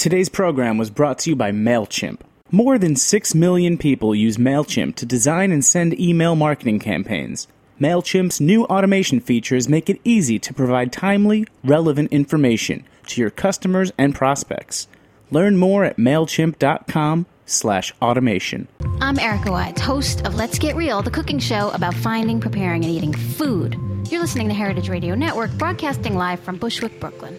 Today's program was brought to you by MailChimp. More than 6 million people use MailChimp to design and send email marketing campaigns. MailChimp's new automation features make it easy to provide timely, relevant information to your customers and prospects. Learn more at MailChimp.com slash automation. I'm Erica Wides, host of Let's Get Real, the cooking show about finding, preparing, and eating food. You're listening to Heritage Radio Network, broadcasting live from Bushwick, Brooklyn.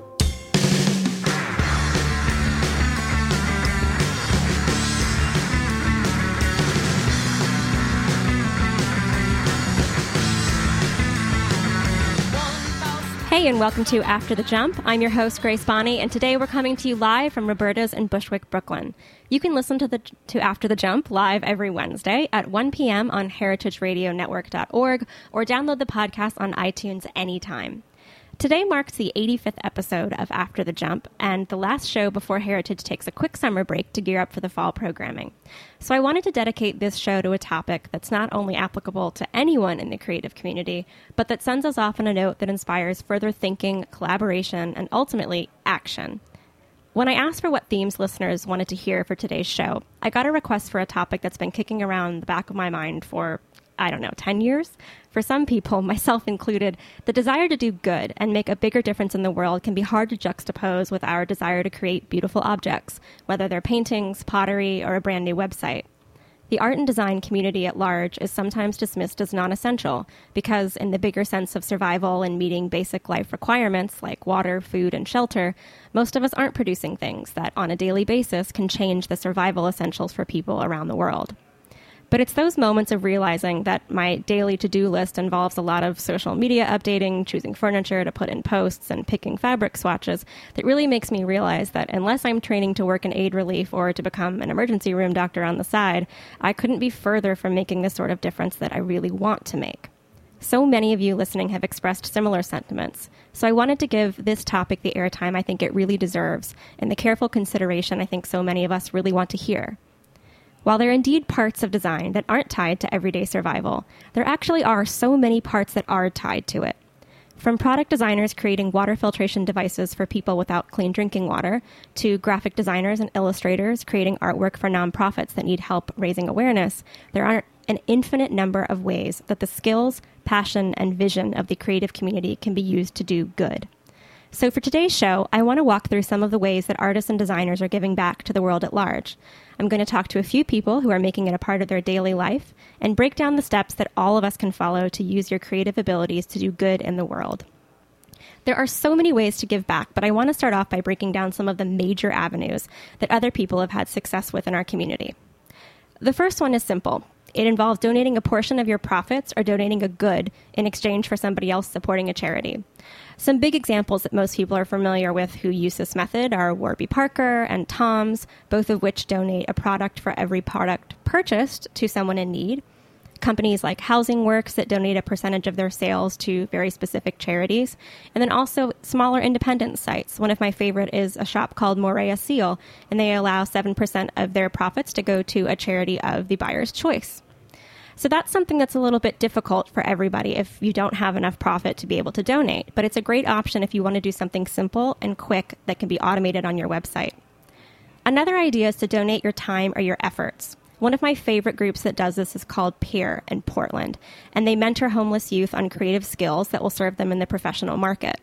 Hey, and welcome to After the Jump. I'm your host, Grace Bonney, and today we're coming to you live from Roberta's in Bushwick, Brooklyn. You can listen to the to After the Jump live every Wednesday at 1 p.m. on heritageradionetwork.org or download the podcast on iTunes anytime. Today marks the 85th episode of After the Jump and the last show before Heritage takes a quick summer break to gear up for the fall programming. So I wanted to dedicate this show to a topic that's not only applicable to anyone in the creative community, but that sends us off on a note that inspires further thinking, collaboration, and ultimately action. When I asked for what themes listeners wanted to hear for today's show, I got a request for a topic that's been kicking around the back of my mind for I don't know, 10 years? For some people, myself included, the desire to do good and make a bigger difference in the world can be hard to juxtapose with our desire to create beautiful objects, whether they're paintings, pottery, or a brand new website. The art and design community at large is sometimes dismissed as non essential because, in the bigger sense of survival and meeting basic life requirements like water, food, and shelter, most of us aren't producing things that, on a daily basis, can change the survival essentials for people around the world. But it's those moments of realizing that my daily to do list involves a lot of social media updating, choosing furniture to put in posts, and picking fabric swatches that really makes me realize that unless I'm training to work in aid relief or to become an emergency room doctor on the side, I couldn't be further from making the sort of difference that I really want to make. So many of you listening have expressed similar sentiments. So I wanted to give this topic the airtime I think it really deserves and the careful consideration I think so many of us really want to hear. While there are indeed parts of design that aren't tied to everyday survival, there actually are so many parts that are tied to it. From product designers creating water filtration devices for people without clean drinking water, to graphic designers and illustrators creating artwork for nonprofits that need help raising awareness, there are an infinite number of ways that the skills, passion, and vision of the creative community can be used to do good. So, for today's show, I want to walk through some of the ways that artists and designers are giving back to the world at large. I'm going to talk to a few people who are making it a part of their daily life and break down the steps that all of us can follow to use your creative abilities to do good in the world. There are so many ways to give back, but I want to start off by breaking down some of the major avenues that other people have had success with in our community. The first one is simple it involves donating a portion of your profits or donating a good in exchange for somebody else supporting a charity. Some big examples that most people are familiar with who use this method are Warby Parker and TOMS, both of which donate a product for every product purchased to someone in need. Companies like Housing Works that donate a percentage of their sales to very specific charities. And then also smaller independent sites. One of my favorite is a shop called Morea Seal, and they allow 7% of their profits to go to a charity of the buyer's choice. So that's something that's a little bit difficult for everybody if you don't have enough profit to be able to donate. But it's a great option if you want to do something simple and quick that can be automated on your website. Another idea is to donate your time or your efforts. One of my favorite groups that does this is called Peer in Portland, and they mentor homeless youth on creative skills that will serve them in the professional market.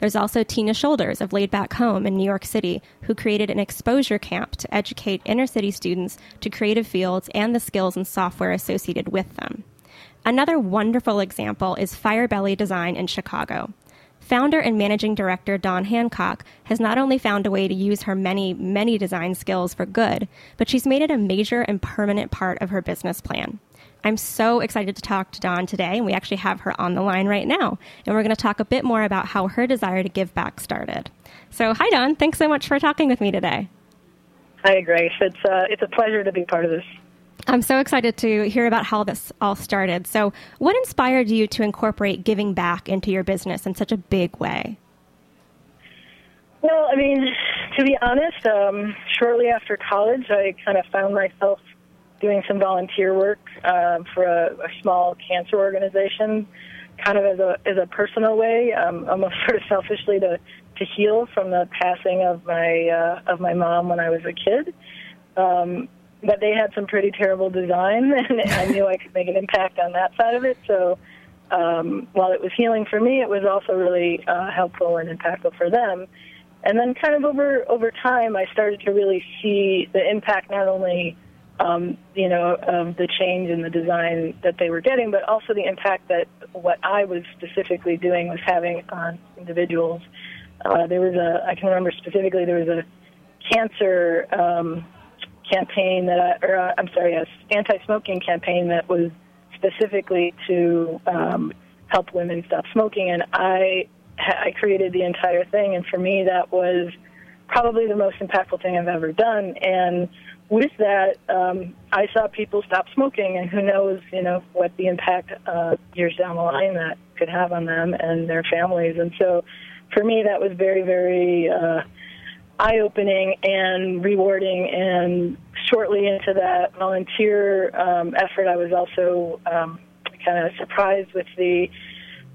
There's also Tina Shoulders of Laid Back Home in New York City, who created an exposure camp to educate inner city students to creative fields and the skills and software associated with them. Another wonderful example is Firebelly Design in Chicago. Founder and managing director Dawn Hancock has not only found a way to use her many, many design skills for good, but she's made it a major and permanent part of her business plan. I'm so excited to talk to Dawn today, and we actually have her on the line right now. And we're going to talk a bit more about how her desire to give back started. So, hi, Dawn. Thanks so much for talking with me today. Hi, Grace. It's, uh, it's a pleasure to be part of this. I'm so excited to hear about how this all started. So, what inspired you to incorporate giving back into your business in such a big way? Well, I mean, to be honest, um, shortly after college, I kind of found myself doing some volunteer work uh, for a, a small cancer organization kind of as a as a personal way, um, almost sort of selfishly to to heal from the passing of my uh, of my mom when I was a kid. Um, but they had some pretty terrible design, and I knew I could make an impact on that side of it. So um, while it was healing for me, it was also really uh, helpful and impactful for them. And then, kind of over over time, I started to really see the impact not only um, you know of the change in the design that they were getting, but also the impact that what I was specifically doing was having on individuals. Uh, there was a I can remember specifically there was a cancer um, campaign that I, or uh, I'm sorry, a anti-smoking campaign that was specifically to um, help women stop smoking, and I I created the entire thing, and for me that was probably the most impactful thing I've ever done. And with that, um, I saw people stop smoking, and who knows, you know, what the impact uh, years down the line that could have on them and their families. And so, for me, that was very, very uh, eye-opening and rewarding. And shortly into that volunteer um, effort, I was also um, kind of surprised with the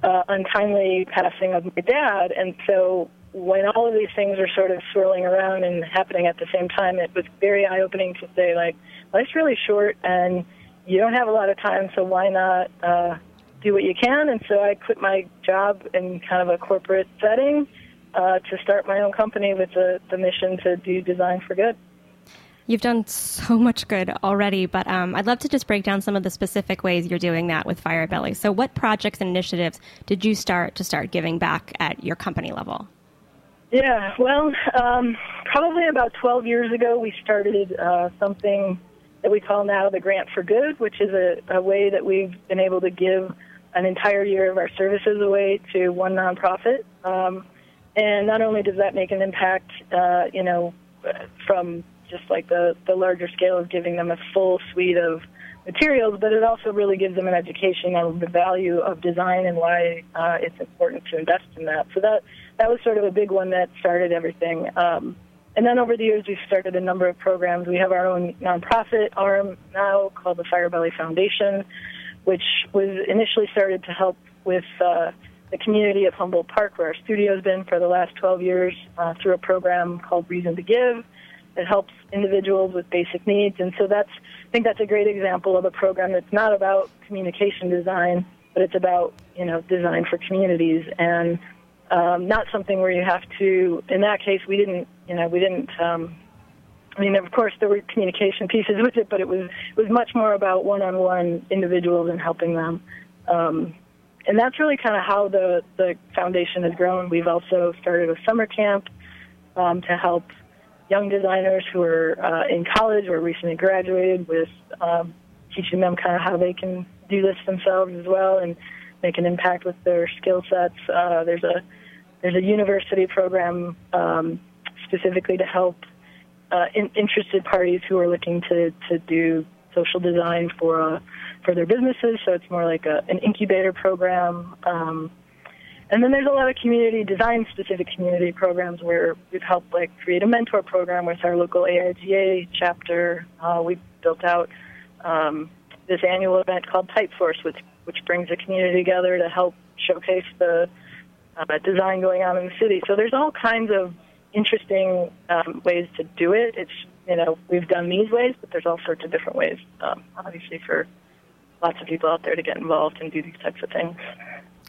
uh, untimely passing of my dad. And so when all of these things were sort of swirling around and happening at the same time, it was very eye-opening to say, like, life's really short and you don't have a lot of time, so why not uh, do what you can? And so I quit my job in kind of a corporate setting uh, to start my own company with the, the mission to do design for good. You've done so much good already, but um, I'd love to just break down some of the specific ways you're doing that with Firebelly. So, what projects and initiatives did you start to start giving back at your company level? Yeah, well, um, probably about 12 years ago, we started uh, something that we call now the Grant for Good, which is a, a way that we've been able to give an entire year of our services away to one nonprofit. Um, and not only does that make an impact, uh, you know, from just like the, the larger scale of giving them a full suite of materials, but it also really gives them an education on the value of design and why uh, it's important to invest in that. So that that was sort of a big one that started everything. Um, and then over the years, we've started a number of programs. We have our own nonprofit arm now called the Firebelly Foundation, which was initially started to help with uh, the community of Humboldt Park, where our studio has been for the last 12 years, uh, through a program called Reason to Give. It helps individuals with basic needs, and so that's I think that's a great example of a program that's not about communication design, but it's about you know design for communities and um, not something where you have to. In that case, we didn't you know we didn't. Um, I mean, of course, there were communication pieces with it, but it was it was much more about one-on-one individuals and helping them. Um, and that's really kind of how the the foundation has grown. We've also started a summer camp um, to help young designers who are uh, in college or recently graduated with um, teaching them kind of how they can do this themselves as well and make an impact with their skill sets. Uh, there's a there's a university program um, specifically to help uh, in, interested parties who are looking to to do social design for uh, for their businesses. So it's more like a, an incubator program. Um, and then there's a lot of community design specific community programs where we've helped like create a mentor program with our local AIGA chapter. Uh, we built out um, this annual event called Typeforce, which which brings the community together to help showcase the uh, design going on in the city. So there's all kinds of interesting um, ways to do it. It's you know we've done these ways, but there's all sorts of different ways, um, obviously for lots of people out there to get involved and do these types of things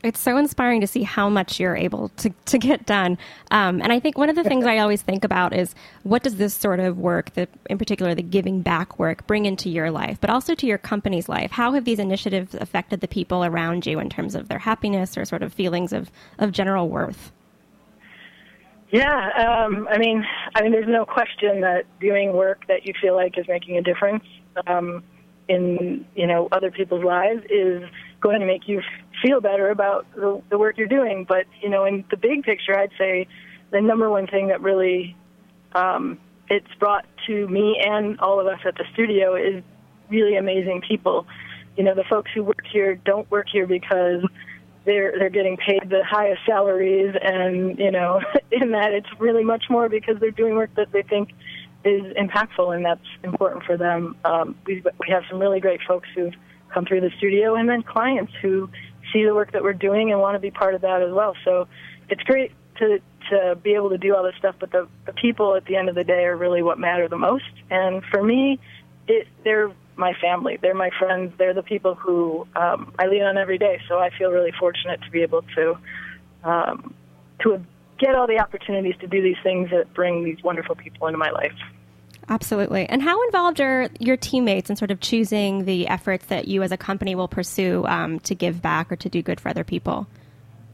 it's so inspiring to see how much you're able to, to get done. Um, and I think one of the things I always think about is what does this sort of work, the, in particular the giving back work, bring into your life, but also to your company's life? How have these initiatives affected the people around you in terms of their happiness or sort of feelings of, of general worth? Yeah, um, I mean, I mean, there's no question that doing work that you feel like is making a difference um, in you know other people's lives is going to make you feel better about the, the work you're doing. But you know, in the big picture, I'd say the number one thing that really um, it's brought to me and all of us at the studio is really amazing people. You know, the folks who work here don't work here because they're they're getting paid the highest salaries, and you know, in that it's really much more because they're doing work that they think is impactful and that's important for them. Um, we we have some really great folks who've come through the studio, and then clients who see the work that we're doing and want to be part of that as well. So it's great to to be able to do all this stuff, but the, the people at the end of the day are really what matter the most. And for me, it, they're my family. They're my friends. They're the people who um, I lean on every day. So I feel really fortunate to be able to um, to get all the opportunities to do these things that bring these wonderful people into my life. Absolutely. And how involved are your teammates in sort of choosing the efforts that you as a company will pursue um, to give back or to do good for other people?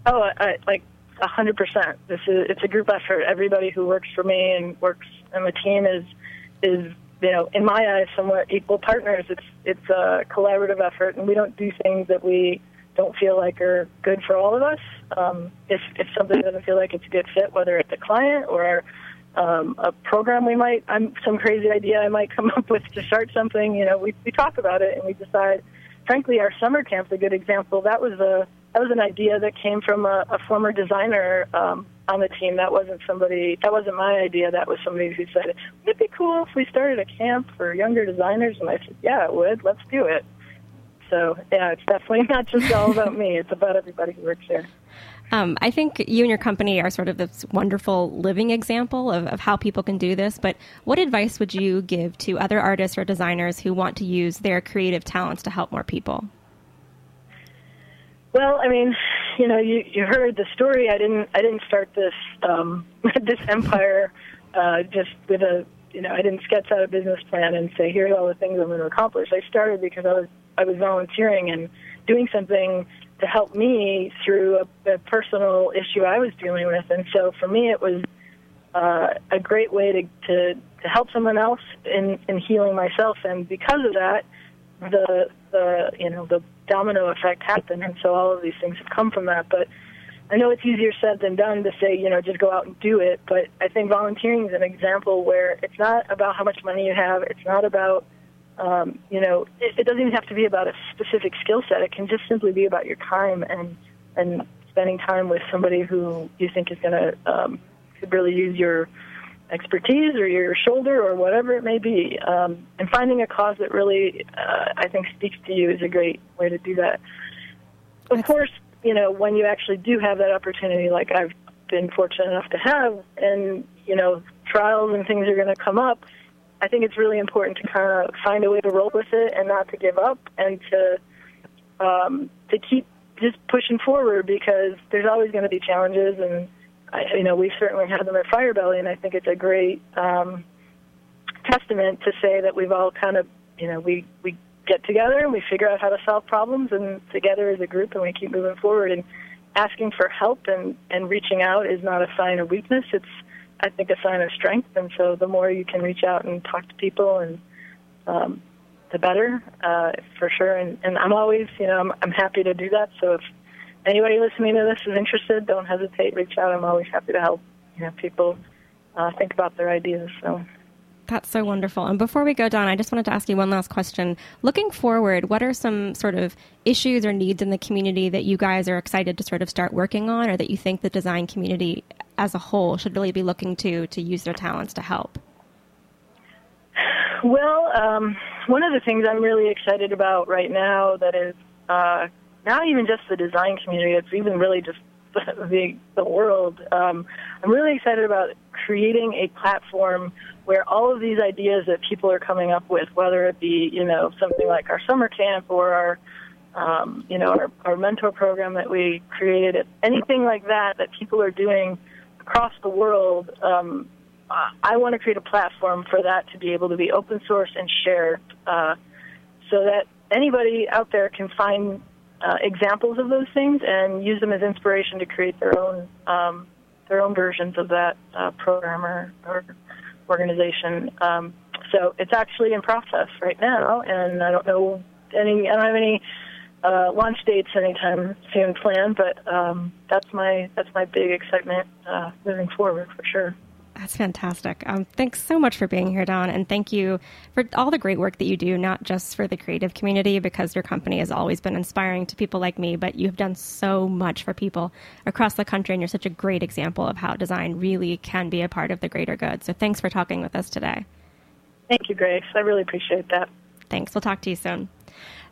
Oh, I, like a hundred percent. This is it's a group effort. Everybody who works for me and works in the team is is you know in my eyes somewhat equal partners. It's it's a collaborative effort, and we don't do things that we don't feel like are good for all of us. Um, if if something doesn't feel like it's a good fit, whether it's a client or um, a program we might, I'm some crazy idea I might come up with to start something. You know, we we talk about it and we decide. Frankly, our summer camp's a good example. That was a that was an idea that came from a, a former designer um, on the team. That wasn't somebody. That wasn't my idea. That was somebody who said, "Would it be cool if we started a camp for younger designers?" And I said, "Yeah, it would. Let's do it." So yeah, it's definitely not just all about me. It's about everybody who works there. Um, I think you and your company are sort of this wonderful living example of, of how people can do this. But what advice would you give to other artists or designers who want to use their creative talents to help more people? Well, I mean, you know, you you heard the story. I didn't I didn't start this um, this empire uh, just with a you know I didn't sketch out a business plan and say here's all the things I'm going to accomplish. I started because I was I was volunteering and doing something to help me through a, a personal issue I was dealing with, and so for me it was uh, a great way to, to to help someone else in in healing myself, and because of that, the the you know the domino effect happened. and so all of these things have come from that. But I know it's easier said than done to say, you know, just go out and do it. But I think volunteering is an example where it's not about how much money you have. It's not about, um, you know, it, it doesn't even have to be about a specific skill set. It can just simply be about your time and and spending time with somebody who you think is going to um, could really use your expertise or your shoulder or whatever it may be. Um, and finding a cause that really, uh, I think, speaks to you is a great way to do that. Of course, you know, when you actually do have that opportunity, like I've been fortunate enough to have, and, you know, trials and things are going to come up, I think it's really important to kind of find a way to roll with it and not to give up and to um, to keep just pushing forward because there's always going to be challenges and I, you know, we've certainly had them at Firebelly, and I think it's a great um, testament to say that we've all kind of, you know, we we get together and we figure out how to solve problems, and together as a group, and we keep moving forward. And asking for help and and reaching out is not a sign of weakness. It's I think a sign of strength. And so the more you can reach out and talk to people, and um, the better, uh, for sure. And and I'm always, you know, I'm I'm happy to do that. So if anybody listening to this is interested, don't hesitate. Reach out. I'm always happy to help. You know, people uh, think about their ideas. So. That's so wonderful. And before we go, Dawn, I just wanted to ask you one last question. Looking forward, what are some sort of issues or needs in the community that you guys are excited to sort of start working on, or that you think the design community as a whole should really be looking to to use their talents to help? Well, um, one of the things I'm really excited about right now that is uh, not even just the design community, it's even really just the, the world. Um, I'm really excited about creating a platform where all of these ideas that people are coming up with, whether it be, you know, something like our summer camp or our, um, you know, our, our mentor program that we created, anything like that that people are doing across the world, um, I want to create a platform for that to be able to be open source and shared uh, so that anybody out there can find uh, examples of those things and use them as inspiration to create their own um, their own versions of that uh, program or, or organization. Um, so it's actually in process right now, and I don't know any. I don't have any uh, launch dates anytime soon planned, but um, that's my that's my big excitement uh, moving forward for sure. That's fantastic. Um, thanks so much for being here, Dawn, and thank you for all the great work that you do, not just for the creative community, because your company has always been inspiring to people like me, but you have done so much for people across the country, and you're such a great example of how design really can be a part of the greater good. So thanks for talking with us today. Thank you, Grace. I really appreciate that. Thanks. We'll talk to you soon.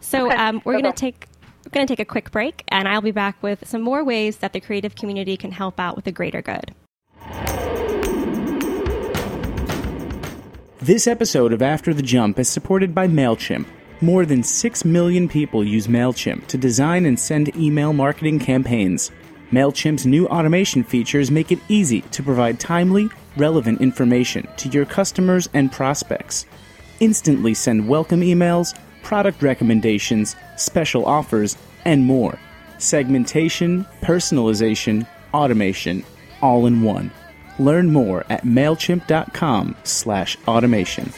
So okay. um, we're going to take We're going to take a quick break, and I'll be back with some more ways that the creative community can help out with the greater good. This episode of After the Jump is supported by MailChimp. More than 6 million people use MailChimp to design and send email marketing campaigns. MailChimp's new automation features make it easy to provide timely, relevant information to your customers and prospects. Instantly send welcome emails, product recommendations, special offers, and more. Segmentation, personalization, automation, all in one. Learn more at mailchimp.com/automation.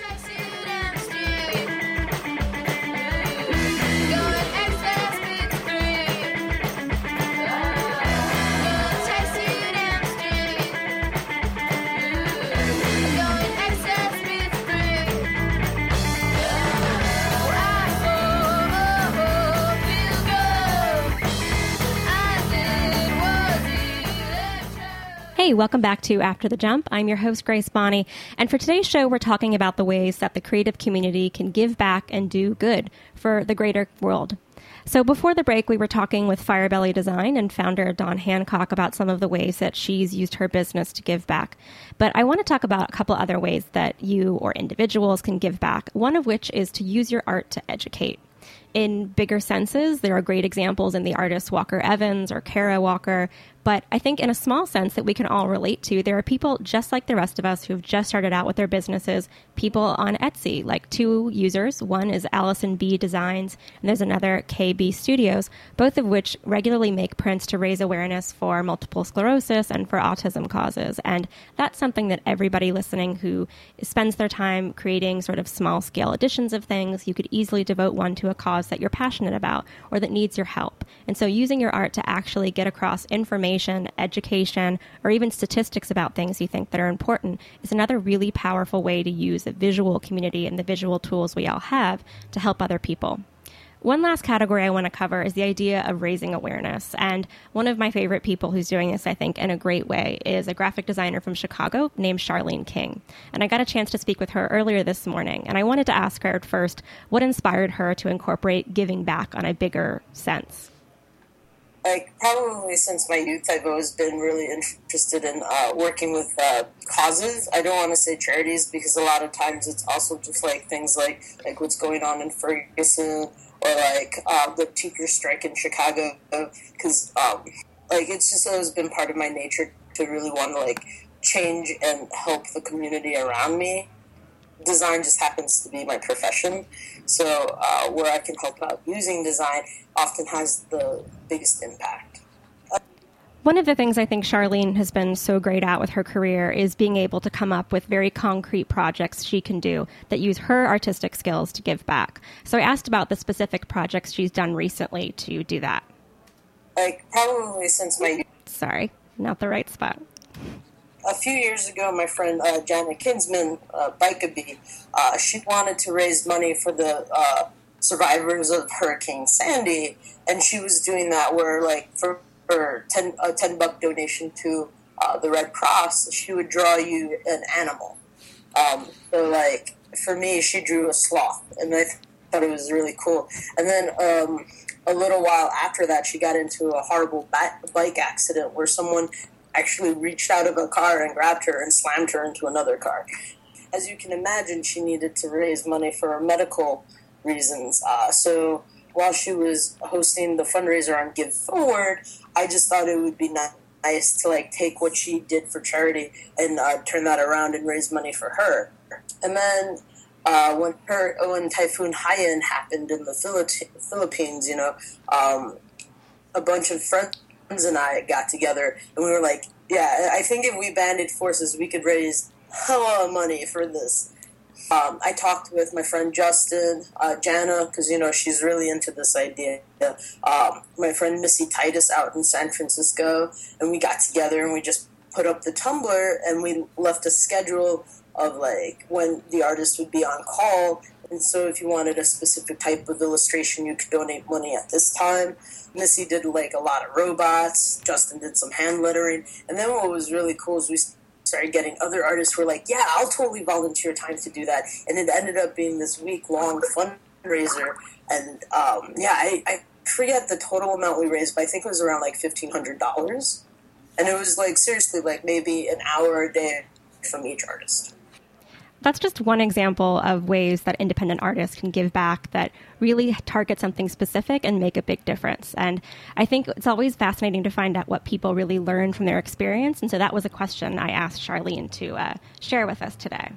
Hey, welcome back to After the Jump. I'm your host, Grace Bonney. And for today's show, we're talking about the ways that the creative community can give back and do good for the greater world. So before the break, we were talking with Firebelly Design and founder Dawn Hancock about some of the ways that she's used her business to give back. But I want to talk about a couple other ways that you or individuals can give back, one of which is to use your art to educate in bigger senses, there are great examples in the artists Walker Evans or Kara Walker, but I think in a small sense that we can all relate to, there are people just like the rest of us who've just started out with their businesses, people on Etsy, like two users. One is Allison B Designs, and there's another KB Studios, both of which regularly make prints to raise awareness for multiple sclerosis and for autism causes. And that's something that everybody listening who spends their time creating sort of small scale editions of things, you could easily devote one to a cause that you're passionate about or that needs your help. And so using your art to actually get across information information, education, or even statistics about things you think that are important is another really powerful way to use the visual community and the visual tools we all have to help other people. One last category I want to cover is the idea of raising awareness. And one of my favorite people who's doing this, I think, in a great way is a graphic designer from Chicago named Charlene King. And I got a chance to speak with her earlier this morning. And I wanted to ask her at first what inspired her to incorporate giving back on a bigger sense like probably since my youth, I've always been really interested in uh, working with uh, causes. I don't want to say charities because a lot of times it's also just like things like like what's going on in Ferguson or like uh, the teacher strike in Chicago. Because um, like it's just always been part of my nature to really want to like change and help the community around me design just happens to be my profession. So uh, where I can help out using design often has the biggest impact. One of the things I think Charlene has been so great at with her career is being able to come up with very concrete projects she can do that use her artistic skills to give back. So I asked about the specific projects she's done recently to do that. Like probably since my sorry, not the right spot a few years ago, my friend uh, Jana Kinsman, uh, uh, she wanted to raise money for the uh, survivors of Hurricane Sandy, and she was doing that where, like, for, for 10, a 10 buck donation to uh, the Red Cross, she would draw you an animal. Um, so, like, for me, she drew a sloth, and I thought it was really cool. And then um, a little while after that, she got into a horrible bike accident where someone actually reached out of a car and grabbed her and slammed her into another car. As you can imagine, she needed to raise money for medical reasons. Uh, so while she was hosting the fundraiser on GiveForward, I just thought it would be nice to like take what she did for charity and uh, turn that around and raise money for her. And then uh, when her when Typhoon Haiyan happened in the Philippines, you know, um, a bunch of friends and I got together and we were like, yeah, I think if we banded forces, we could raise a lot of money for this. Um, I talked with my friend Justin, uh, Jana, because you know she's really into this idea. Um, my friend Missy Titus out in San Francisco, and we got together and we just put up the Tumblr and we left a schedule of like when the artist would be on call. And so if you wanted a specific type of illustration, you could donate money at this time. Missy did like a lot of robots. Justin did some hand lettering. And then what was really cool is we started getting other artists who were like, yeah, I'll totally volunteer time to do that. And it ended up being this week long fundraiser. And um, yeah, I, I forget the total amount we raised, but I think it was around like fifteen hundred dollars, and it was like seriously like maybe an hour a day from each artist. That's just one example of ways that independent artists can give back that really target something specific and make a big difference. And I think it's always fascinating to find out what people really learn from their experience. And so that was a question I asked Charlene to uh, share with us today.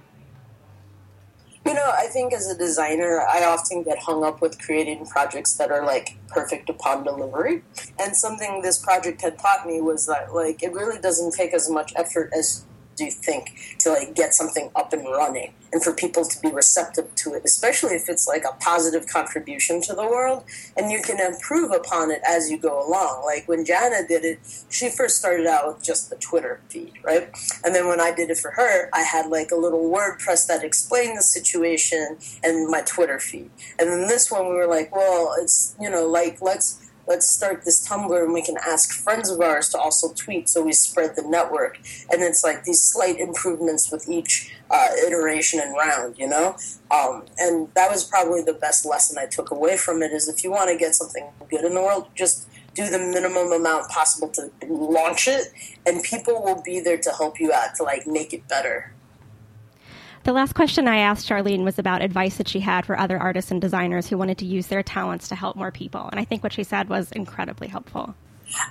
You know, I think as a designer, I often get hung up with creating projects that are like perfect upon delivery. And something this project had taught me was that like it really doesn't take as much effort as do you think to like get something up and running and for people to be receptive to it especially if it's like a positive contribution to the world and you can improve upon it as you go along. Like when jana did it she first started out with just the twitter feed right? And then when i did it for her i had like a little wordpress that explained the situation and my twitter feed. And then this one we were like well it's you know like let's let's start this Tumblr and we can ask friends of ours to also tweet so we spread the network. And it's like these slight improvements with each uh, iteration and round, you know? Um, and that was probably the best lesson I took away from it is if you want to get something good in the world, just do the minimum amount possible to launch it and people will be there to help you out to like make it better. The last question I asked Charlene was about advice that she had for other artists and designers who wanted to use their talents to help more people. And I think what she said was incredibly helpful.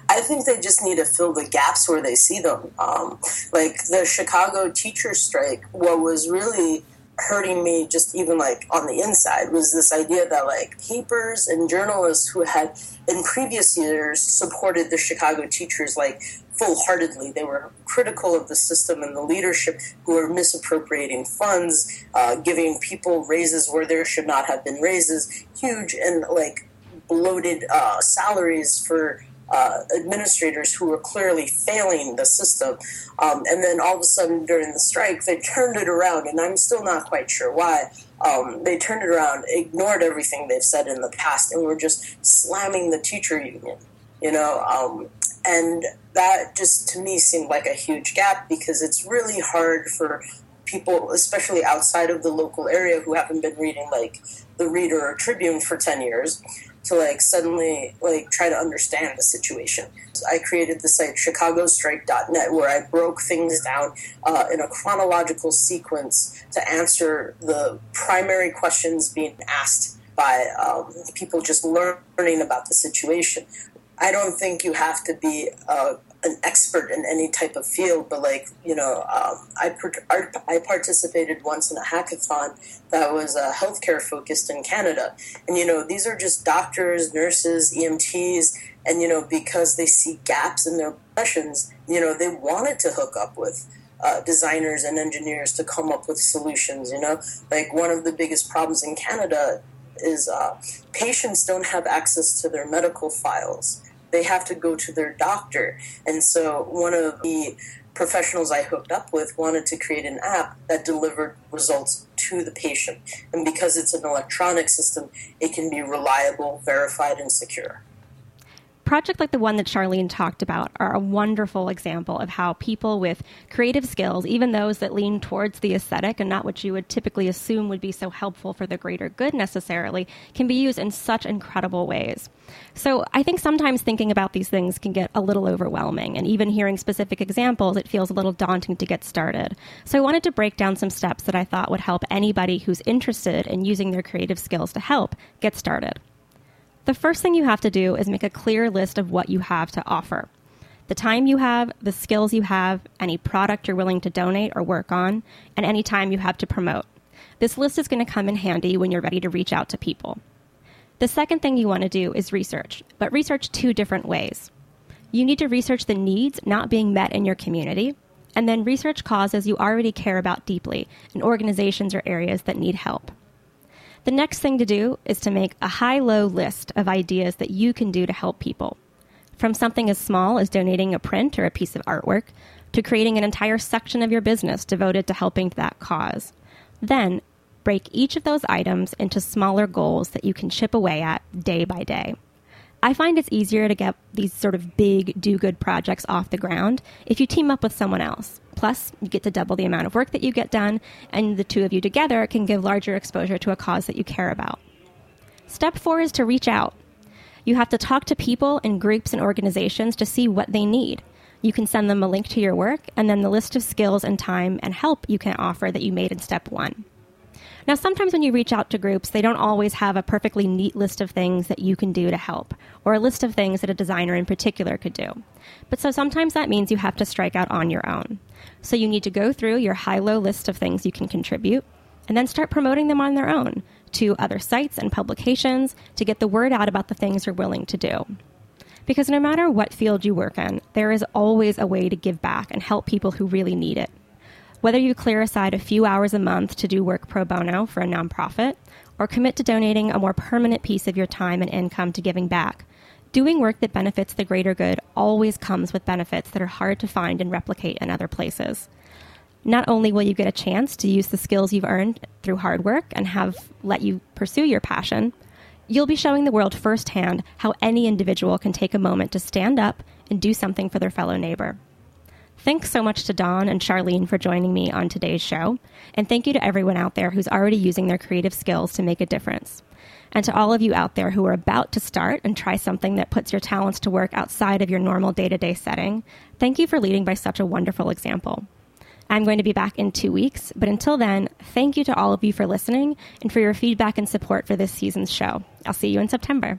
I think they just need to fill the gaps where they see them. Um, like the Chicago teacher strike, what was really hurting me just even like on the inside was this idea that like papers and journalists who had in previous years supported the Chicago teachers like full heartedly. They were critical of the system and the leadership who were misappropriating funds, uh, giving people raises where there should not have been raises, huge and like bloated uh, salaries for. Uh, administrators who were clearly failing the system. Um, and then all of a sudden during the strike, they turned it around, and I'm still not quite sure why. Um, they turned it around, ignored everything they've said in the past, and were just slamming the teacher union. You know, um, and that just to me seemed like a huge gap because it's really hard for people, especially outside of the local area who haven't been reading like the Reader or Tribune for 10 years, to like suddenly like try to understand the situation. I created the site chicagostrike.net where I broke things down uh, in a chronological sequence to answer the primary questions being asked by um, people just learning about the situation. I don't think you have to be uh, an expert in any type of field, but like you know, um, I I participated once in a hackathon that was uh, healthcare focused in Canada, and you know these are just doctors, nurses, EMTs, and you know because they see gaps in their professions, you know they wanted to hook up with. Uh, designers and engineers to come up with solutions. You know, like one of the biggest problems in Canada is uh, patients don't have access to their medical files they have to go to their doctor. And so one of the professionals I hooked up with wanted to create an app that delivered results to the patient. And because it's an electronic system, it can be reliable, verified, and secure project like the one that Charlene talked about are a wonderful example of how people with creative skills, even those that lean towards the aesthetic and not what you would typically assume would be so helpful for the greater good necessarily, can be used in such incredible ways. So I think sometimes thinking about these things can get a little overwhelming, and even hearing specific examples, it feels a little daunting to get started. So I wanted to break down some steps that I thought would help anybody who's interested in using their creative skills to help get started. The first thing you have to do is make a clear list of what you have to offer. The time you have, the skills you have, any product you're willing to donate or work on, and any time you have to promote. This list is going to come in handy when you're ready to reach out to people. The second thing you want to do is research, but research two different ways. You need to research the needs not being met in your community, and then research causes you already care about deeply in organizations or areas that need help. The next thing to do is to make a high low list of ideas that you can do to help people. From something as small as donating a print or a piece of artwork to creating an entire section of your business devoted to helping that cause. Then break each of those items into smaller goals that you can chip away at day by day. I find it's easier to get these sort of big do good projects off the ground if you team up with someone else. Plus, you get to double the amount of work that you get done, and the two of you together can give larger exposure to a cause that you care about. Step four is to reach out. You have to talk to people and groups and organizations to see what they need. You can send them a link to your work and then the list of skills and time and help you can offer that you made in step one. Now, sometimes when you reach out to groups, they don't always have a perfectly neat list of things that you can do to help, or a list of things that a designer in particular could do. But so sometimes that means you have to strike out on your own. So you need to go through your high low list of things you can contribute, and then start promoting them on their own to other sites and publications to get the word out about the things you're willing to do. Because no matter what field you work in, there is always a way to give back and help people who really need it. Whether you clear aside a few hours a month to do work pro bono for a nonprofit, or commit to donating a more permanent piece of your time and income to giving back, doing work that benefits the greater good always comes with benefits that are hard to find and replicate in other places. Not only will you get a chance to use the skills you've earned through hard work and have let you pursue your passion, you'll be showing the world firsthand how any individual can take a moment to stand up and do something for their fellow neighbor. Thanks so much to Dawn and Charlene for joining me on today's show. And thank you to everyone out there who's already using their creative skills to make a difference. And to all of you out there who are about to start and try something that puts your talents to work outside of your normal day to day setting, thank you for leading by such a wonderful example. I'm going to be back in two weeks, but until then, thank you to all of you for listening and for your feedback and support for this season's show. I'll see you in September.